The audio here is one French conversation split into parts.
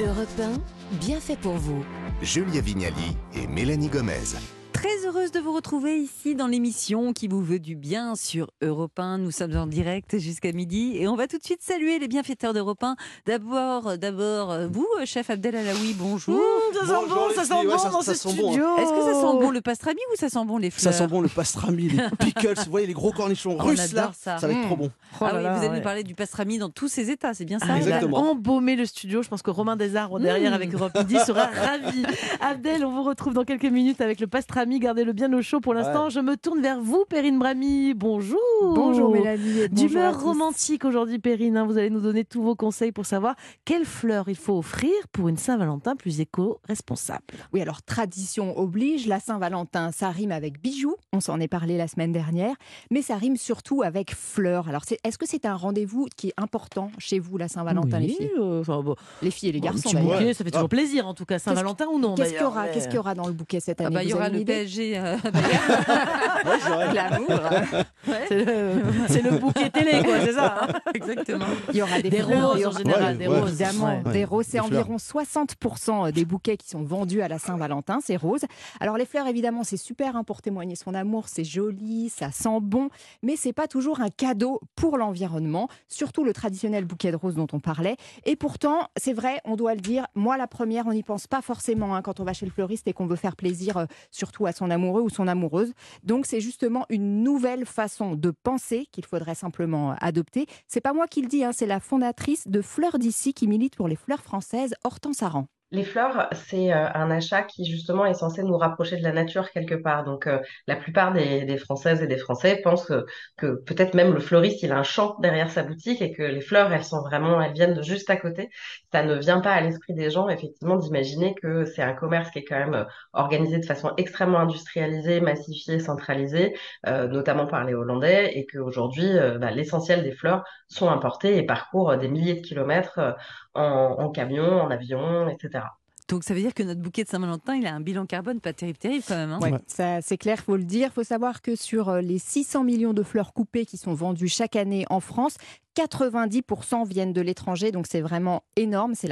Europe 1, bien fait pour vous. Julia Vignali et Mélanie Gomez. Très heureuse de vous retrouver ici dans l'émission qui vous veut du bien sur Europe 1. Nous sommes en direct jusqu'à midi et on va tout de suite saluer les bienfaiteurs d'Europe 1. D'abord, d'abord, euh, vous, chef Abdel Alaoui, bonjour. Mmh, ça sent Bonjour, bon, ça sent filles, bon ouais, ça- dans ça ce bon, hein. studio. Est-ce que ça sent bon le pastrami ou ça sent bon les fleurs Ça sent bon le pastrami, les pickles, vous voyez les gros cornichons On russes là. ça. Ça va être Mmh. trop bon. Oh Ah là oui, là, vous allez ouais. nous parler du pastrami dans tous ses états, c'est bien ça Ah, il a Exactement. embaumé le studio. Je pense que Romain Desarbres derrière Mmh. avec Europe Midi sera ravi. Abdel, on vous retrouve dans quelques minutes avec le pastrami. Gardez-le bien au chaud. Pour l'instant, Ouais. je me tourne vers vous, Perrine Brami. Bonjour. Bonjour Mélanie. D'humeur romantique aujourd'hui, Perrine. hein. Vous allez nous donner tous vos conseils pour savoir quelles fleurs il faut offrir pour une Saint-Valentin plus éco-responsable. Oui, alors tradition oblige, la Saint-Valentin, ça rime avec bijoux, on s'en est parlé la semaine dernière, mais ça rime surtout avec fleurs. Alors est-ce que c'est un rendez-vous qui est important chez vous, la Saint-Valentin, les filles? euh, enfin, bon, Les filles et les un garçons bouquet, ça fait toujours Ah. plaisir en tout cas. Saint-Valentin ou non Qu'est-ce qu'il y aura Qu'est-ce qu'il y aura dans le bouquet cette Ah année? bah, Il y aura le PSG. euh, Ouais, Glamour. C'est le, c'est le bouquet télé, quoi, c'est ça hein Exactement. Il y aura des, Des fleurs, roses il y en aura- général, Ouais, des ouais. roses. Évidemment, Ouais. des roses, c'est fleurs. environ 60% des bouquets qui sont vendus à la Saint-Valentin, c'est rose. Alors les fleurs, évidemment, c'est super hein, pour témoigner son amour, c'est joli, ça sent bon, mais c'est pas toujours un cadeau pour l'environnement, surtout le traditionnel bouquet de roses dont on parlait. Et pourtant, c'est vrai, on doit le dire, moi la première, on n'y pense pas forcément hein, quand on va chez le fleuriste et qu'on veut faire plaisir euh, surtout à son amoureux ou son amoureuse. Donc c'est justement une nouvelle façon de penser qu'il faudrait simplement adopter. C'est pas moi qui le dis, hein, c'est la fondatrice de Fleurs d'ici qui milite pour les fleurs françaises, Hortense Aran. Les fleurs, c'est euh, un achat qui justement est censé nous rapprocher de la nature quelque part. Donc euh, la plupart des, des Françaises et des Français pensent que, peut-être même le fleuriste, il a un champ derrière sa boutique et que les fleurs, elles sont vraiment, elles viennent de juste à côté. Ça ne vient pas à l'esprit des gens, effectivement, d'imaginer que c'est un commerce qui est quand même euh, organisé de façon extrêmement industrialisée, massifiée, centralisée, euh, notamment par les Hollandais, et qu'aujourd'hui, bah, l'essentiel des fleurs sont importées et parcourent des milliers de kilomètres en, en camion, en avion, etc. Donc ça veut dire que notre bouquet de Saint-Valentin, il a un bilan carbone pas terrible, terrible quand même. hein. Ouais, Ouais. ça c'est clair, faut le dire. faut savoir que sur euh, les 600 millions de fleurs coupées qui sont vendues chaque année en France, 90% viennent de l'étranger, donc c'est vraiment énorme, c'est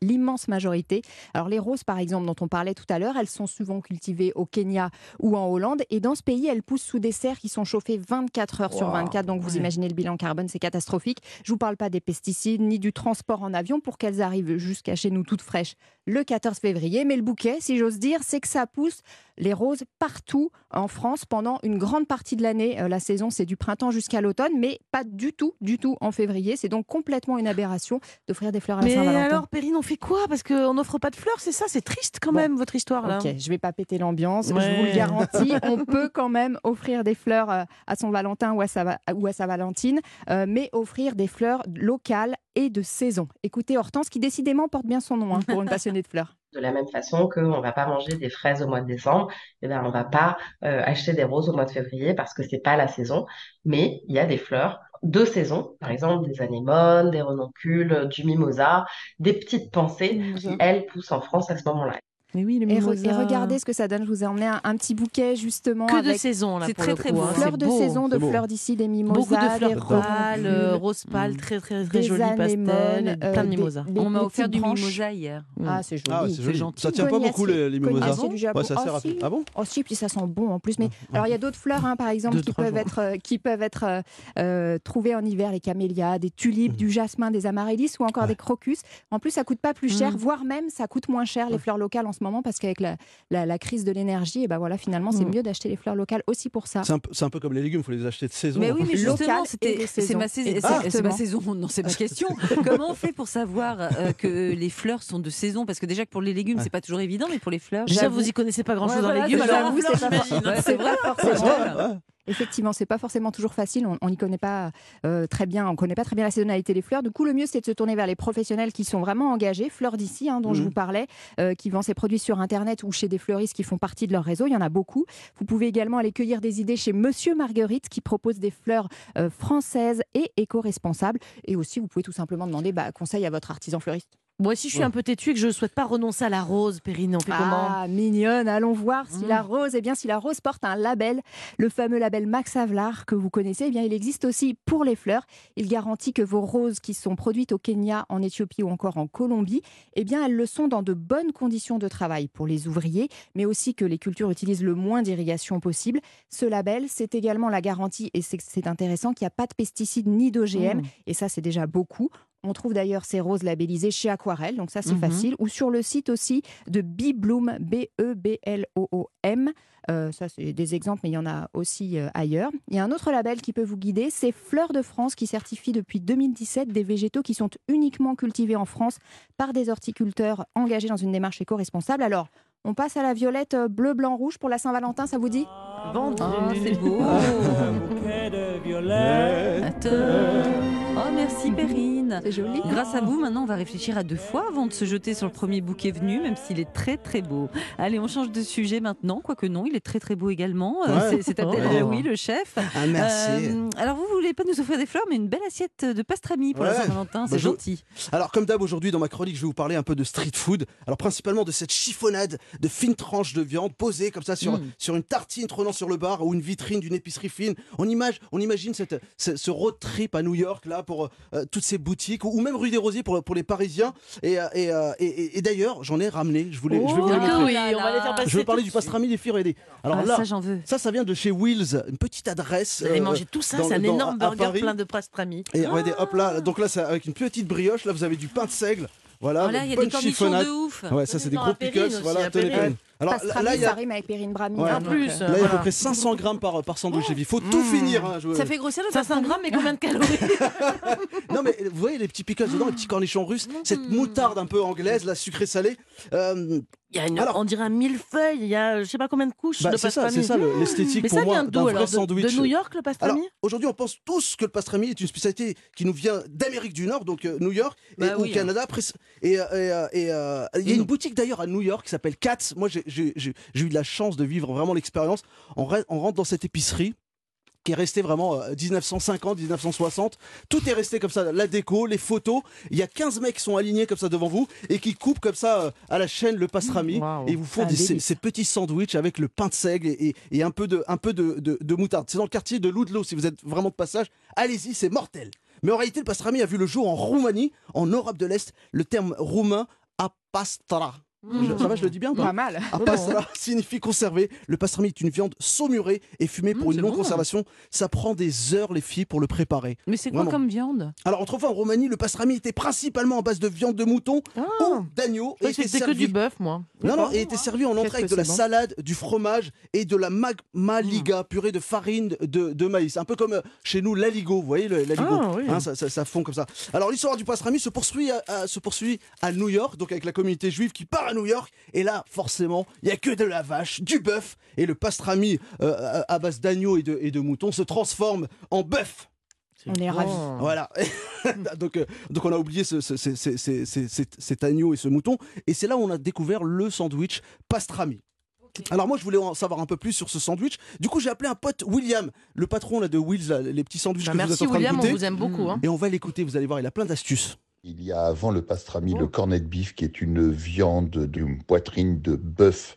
l'immense majorité. Alors les roses, par exemple, dont on parlait tout à l'heure, elles sont souvent cultivées au Kenya ou en Hollande, et dans ce pays, elles poussent sous des serres qui sont chauffées 24 heures sur Wow. 24, donc vous imaginez le bilan carbone, c'est catastrophique. Je vous parle pas des pesticides ni du transport en avion pour qu'elles arrivent jusqu'à chez nous toutes fraîches le 14 février, mais le bouquet, si j'ose dire, c'est que ça pousse les roses partout en France pendant une grande partie de l'année. Euh, la saison, c'est du printemps jusqu'à l'automne, mais pas du tout, du tout en février. C'est donc complètement une aberration d'offrir des fleurs à la Mais Saint-Valentin. alors, Perrine, on fait quoi? Parce qu'on n'offre pas de fleurs, c'est ça? C'est triste quand Bon. même, votre histoire là. Ok, je vais pas péter l'ambiance, je vous le garantis. On peut quand même offrir des fleurs euh, à son Valentin ou à sa, va- ou à sa Valentine, euh, mais offrir des fleurs locales et de saison. Écoutez Hortense, qui décidément porte bien son nom hein, pour une passionnée de fleurs. De la même façon qu'on va pas manger des fraises au mois de décembre, et ben on va pas euh, acheter des roses au mois de février parce que c'est pas la saison. Mais il y a des fleurs de saison, par exemple des anémones, des renoncules, du mimosa, des petites pensées qui elles poussent en France à ce moment-là. Mais oui, le Et, re- mimosa. et regardez ce que ça donne. Je vous ai emmené un, un petit bouquet justement Que de avec saison là. C'est très, très beau. hein. fleurs de beau. saison, de fleurs d'ici, des mimosas, Beaucoup de fleurs pâles, euh, rose pâle, Mm. très très très des joli pastel, anémones, plein de euh, mimosas. des- des- On m'a offert du mimosa hier. Ah, c'est joli. Ah, c'est joli. gentil. Ça tient pas beaucoup les, les mimosas. ça Ah, sert si. Ah bon Oh si, puis ça sent bon en plus. Mais alors il y a d'autres fleurs, hein, par exemple, Deux, qui peuvent, être, euh, qui peuvent être euh, euh, trouvées en hiver, les camélias, des tulipes, du jasmin, des amaryllis ou encore des crocus. En plus, ça coûte pas plus cher, voire même ça coûte moins cher les fleurs locales en ce moment parce qu'avec la, la, la crise de l'énergie, et ben voilà, finalement, c'est Mhm. mieux d'acheter les fleurs locales aussi pour ça. C'est un, peu- c'est un peu comme les légumes, il faut les acheter de saison. Mais oui, mais Local justement, c'est ma, sais- c'est ma saison. Non, c'est ma question. Comment on fait pour savoir euh, que les fleurs sont de saison? Parce que déjà que pour les légumes, Ouais. c'est pas toujours évident, mais pour les fleurs. Vous y connaissez pas grand chose Ouais, dans voilà, les légumes, alors en fleurs, c'est pas forcément. Effectivement, c'est pas forcément toujours facile. On n'y connaît pas euh, très bien, on connaît pas très bien la saisonnalité des fleurs. Du coup, le mieux c'est de se tourner vers les professionnels qui sont vraiment engagés. Fleurs d'ici, hein, dont je Mhm. vous parlais, euh, qui vendent ces produits sur internet ou chez des fleuristes qui font partie de leur réseau. Il y en a beaucoup. Vous pouvez également aller cueillir des idées chez Monsieur Marguerite, qui propose des fleurs euh, françaises et éco-responsables. Et aussi, vous pouvez tout simplement demander bah, conseil à votre artisan fleuriste. Moi, si je suis Ouais. un peu têtue et que je ne souhaite pas renoncer à la rose, Perrine, on fait comment Ah, mignonne, allons voir si Mm. la rose, eh bien, si la rose porte un label, le fameux label Max Havelaar que vous connaissez, eh bien, il existe aussi pour les fleurs. Il garantit que vos roses qui sont produites au Kenya, en Éthiopie ou encore en Colombie, eh bien, elles le sont dans de bonnes conditions de travail pour les ouvriers, mais aussi que les cultures utilisent le moins d'irrigation possible. Ce label, c'est également la garantie, et c'est intéressant, qu'il n'y a pas de pesticides ni d'OGM, Mm. et ça, c'est déjà beaucoup. On trouve d'ailleurs ces roses labellisées chez Aquarelle, donc ça c'est Mhm. facile. Ou sur le site aussi de B-Bloom, B-E-B-L-O-O-M. Euh, ça, c'est des exemples, mais il y en a aussi euh, ailleurs. Il y a un autre label qui peut vous guider, c'est Fleurs de France, qui certifie depuis 2017 des végétaux qui sont uniquement cultivés en France par des horticulteurs engagés dans une démarche éco-responsable. Alors, on passe à la violette euh, bleu, blanc, rouge pour la Saint-Valentin, ça vous dit? Vendu. Ah, c'est beau. Attends. Oh, merci Perrine. C'est joli. Grâce à vous, maintenant, on va réfléchir à deux fois avant de se jeter sur le premier bouquet venu, même s'il est très très beau. Allez, on change de sujet maintenant, quoique non, il est très très beau également. Euh, Ouais. c'est- C'est Oh. de oui, le chef. Ah, merci. Euh, alors, vous voulez pas nous offrir des fleurs, mais une belle assiette de pastrami pour la Ouais. Saint-Valentin, c'est Bah, je- gentil. Alors, comme d'hab, aujourd'hui, dans ma chronique, je vais vous parler un peu de street food. Alors, principalement de cette chiffonnade de fines tranches de viande posées comme ça sur, Mm. sur une tartine trônant sur le bar ou une vitrine d'une épicerie fine. On, image, on imagine cette, ce, ce road trip à New York, là, pour toutes ces boutiques, ou, même rue des Rosiers pour, pour les Parisiens. Et, euh, et, euh, et- et- d'ailleurs, j'en ai ramené. Je, voulais, je vais vous les Oh, montrer. oui, là on va les faire passer. Je veux parler du pastrami des filles aidés. Alors Ah, là, ça, j'en veux. ça, ça vient de chez Wills, une petite adresse. Vous allez euh, manger tout ça, c'est un dans- énorme burger Paris. plein de pastrami. Et regardez, hop là, donc là, c'est avec une petite brioche. Là, vous avez du pain de seigle. Voilà, Oh il y a des cornichons de ouf. Ouais, ça c'est des gros pickles. Voilà, tenez. Alors Pastrami, là, il y ça a, rime avec Perrine Brami. Ouais. hein, En plus, là, il y a à peu près 500 grammes par, par sandwich. Il faut tout Mmh. finir. hein, je- Ça fait grossir le 500 grammes, mais combien de calories Non, mais vous voyez les petits pickles dedans, les petits cornichons russes, cette moutarde un peu anglaise, la sucrée salée. Euh, Il y a une, Alors- on dirait un millefeuille, il y a je sais pas combien de couches bah, de c'est ça, pastrami. c'est ça le- l'esthétique Mais pour ça moi vient d'un d'où vrai alors de, sandwich. de New York le pastrami aujourd'hui, on pense tous que le pastrami est une spécialité qui nous vient d'Amérique du Nord, donc euh, New York, et Bah au oui, Canada. Euh, et, euh, il y a une boutique d'ailleurs à New York qui s'appelle Katz. Moi, j'ai- j'ai eu de la chance de vivre vraiment l'expérience. On, re- on rentre dans cette épicerie qui est restée vraiment euh, 1950, 1960. Tout est resté comme ça, la déco, les photos. Il y a 15 mecs qui sont alignés comme ça devant vous et qui coupent comme ça euh, à la chaîne le pastrami Waouh. et vous font des- ces, petits sandwichs avec le pain de seigle et, et- et un peu de, un peu de, de- de moutarde. C'est dans le quartier de Ludlow si vous êtes vraiment de passage. Allez-y, c'est mortel. Mais en réalité, le pastrami a vu le jour en Roumanie, en Europe de l'Est. Le terme roumain apastra. Je- ça va, je le dis bien pas Pas mal. Apastra signifie conserver. Le pastrami est une viande saumurée et fumée pour Mmh, une longue bon. conservation. Ça prend des heures, les filles, pour le préparer. Mais c'est quoi comme viande? Alors, autrefois, en Roumanie, le pastrami était principalement en base de viande de mouton ou d'agneau. Que C'était que servi- du bœuf, moi. non, non, et était servi en entrée avec que de la bon salade, du fromage et de la magmaliga, purée de farine de, de maïs. Un peu comme euh, chez nous, l'aligo, vous voyez, l'aligo. Ah, oui. Hein, ça, ça- ça fond comme ça. Alors, l'histoire du pastrami se poursuit à, à- se poursuit à New York, donc avec la communauté juive qui part à New York. Et là, forcément, il n'y a que de la vache, du bœuf. Et le pastrami euh, à, à base d'agneau et de, et de mouton se transforme en bœuf. On est ravis. Oh. Voilà. donc, euh, donc on a oublié ce- ce- ce- ce- ce- ce- cet, agneau et ce mouton. Et c'est là où on a découvert le sandwich pastrami. Alors moi je voulais en savoir un peu plus sur ce sandwich. Du coup j'ai appelé un pote William, le patron là, de Wills, là, les petits sandwichs Bah, que vous êtes merci en train William, de on vous aime beaucoup. hein. Et on va l'écouter, vous allez voir, il a plein d'astuces. Il y a avant le pastrami le cornet de beef qui est une viande d'une poitrine de bœuf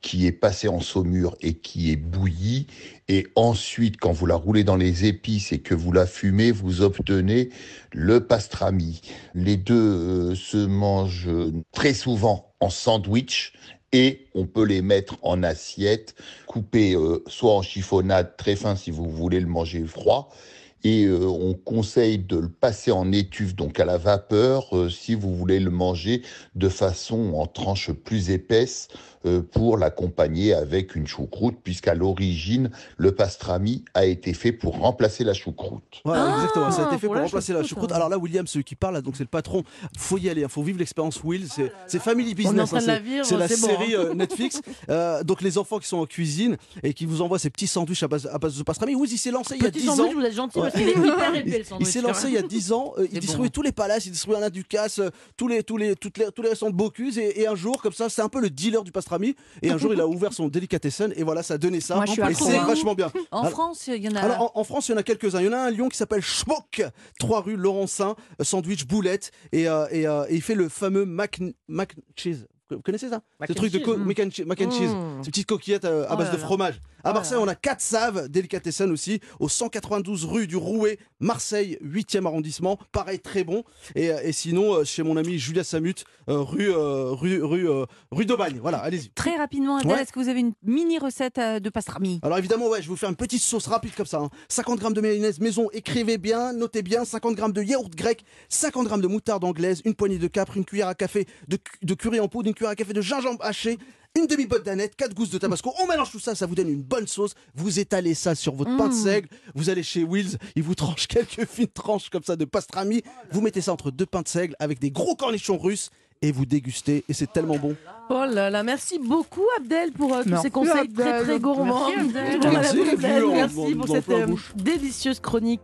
qui est passée en saumure et qui est bouillie. Et ensuite, quand vous la roulez dans les épices et que vous la fumez, vous obtenez le pastrami. Les deux euh, se mangent très souvent en sandwich et on peut les mettre en assiette, coupés euh, soit en chiffonnade très fin si vous voulez le manger froid, et euh, on conseille de le passer en étuve, donc à la vapeur, euh, si vous voulez le manger de façon en tranches plus épaisses euh, pour l'accompagner avec une choucroute, puisqu'à l'origine, le pastrami a été fait pour remplacer la choucroute. Voilà, Ah, exactement. Ça a été fait pour pour la remplacer la choucroute, hein. Alors là, William, celui qui parle, donc c'est le patron. Faut y aller, il faut vivre l'expérience Will. C'est c'est Family Business. hein, la c'est- la bon, série hein. euh, Netflix. Euh, donc les enfants qui sont en cuisine et qui vous envoient ces petits sandwichs à base, à base de pastrami. Oui, il s'est lancé il y a Petit 10 sandwich, ans. vous êtes gentil Il est hyper épais le Il sandwich. s'est lancé il y a 10 ans, euh, il distribuait bon. tous les palaces, il distribuait Alain Ducasse, euh, tous les, tous les, toutes les, tous les restaurants de Bocuse, et, et un jour, comme ça, c'est un peu le dealer du pastrami, et un jour, il a ouvert son delicatessen, et voilà, ça a donné ça. Moi, et c'est hein. vachement bien. En Alors- France, il y en a. Alors, en, en France, il y en a quelques-uns. Il y en a un à Lyon qui s'appelle Schmock, 3 rue Laurencin, euh, sandwich boulette, et, euh, et, euh, et il fait le fameux mac, mac cheese. Vous connaissez ça? Mac Ce and truc de cheese. mac and, che- mac and cheese. Mmh. Ces petites coquillettes à Oh base là de là. À Marseille, on a 4 saves, délicatessen aussi, au 192 rue du Rouet, Marseille, 8e arrondissement. Pareil, très bon. Et, euh, et sinon, euh, chez mon ami Julia Samut, euh, rue, rue, rue, rue d'Aubagne. Voilà, allez-y. Très rapidement, Adèle, Ouais. est-ce que vous avez une mini recette de pastrami Alors évidemment, ouais, je vais vous faire une petite sauce rapide comme ça. hein. 50 grammes de mayonnaise maison, écrivez bien, notez bien. 50 grammes de yaourt grec, 50 grammes de moutarde anglaise, une poignée de capre, une cuillère à café de, de curry en poudre, une cuillère à café de gingembre haché, une demi-botte d'aneth, 4 gousses de tabasco. On mélange tout ça, ça vous donne une bonne sauce. Vous étalez ça sur votre pain de seigle. Vous allez chez Wills, ils vous tranchent quelques fines tranches comme ça de pastrami. Vous mettez ça entre deux pains de seigle avec des gros cornichons russes et vous dégustez. Et c'est tellement bon. Oh là là, merci beaucoup Abdel pour euh, tous Merci, ces conseils très Abdel. très gourmands. Merci, Abdel. Merci, Abdel, pour cette euh, délicieuse chronique.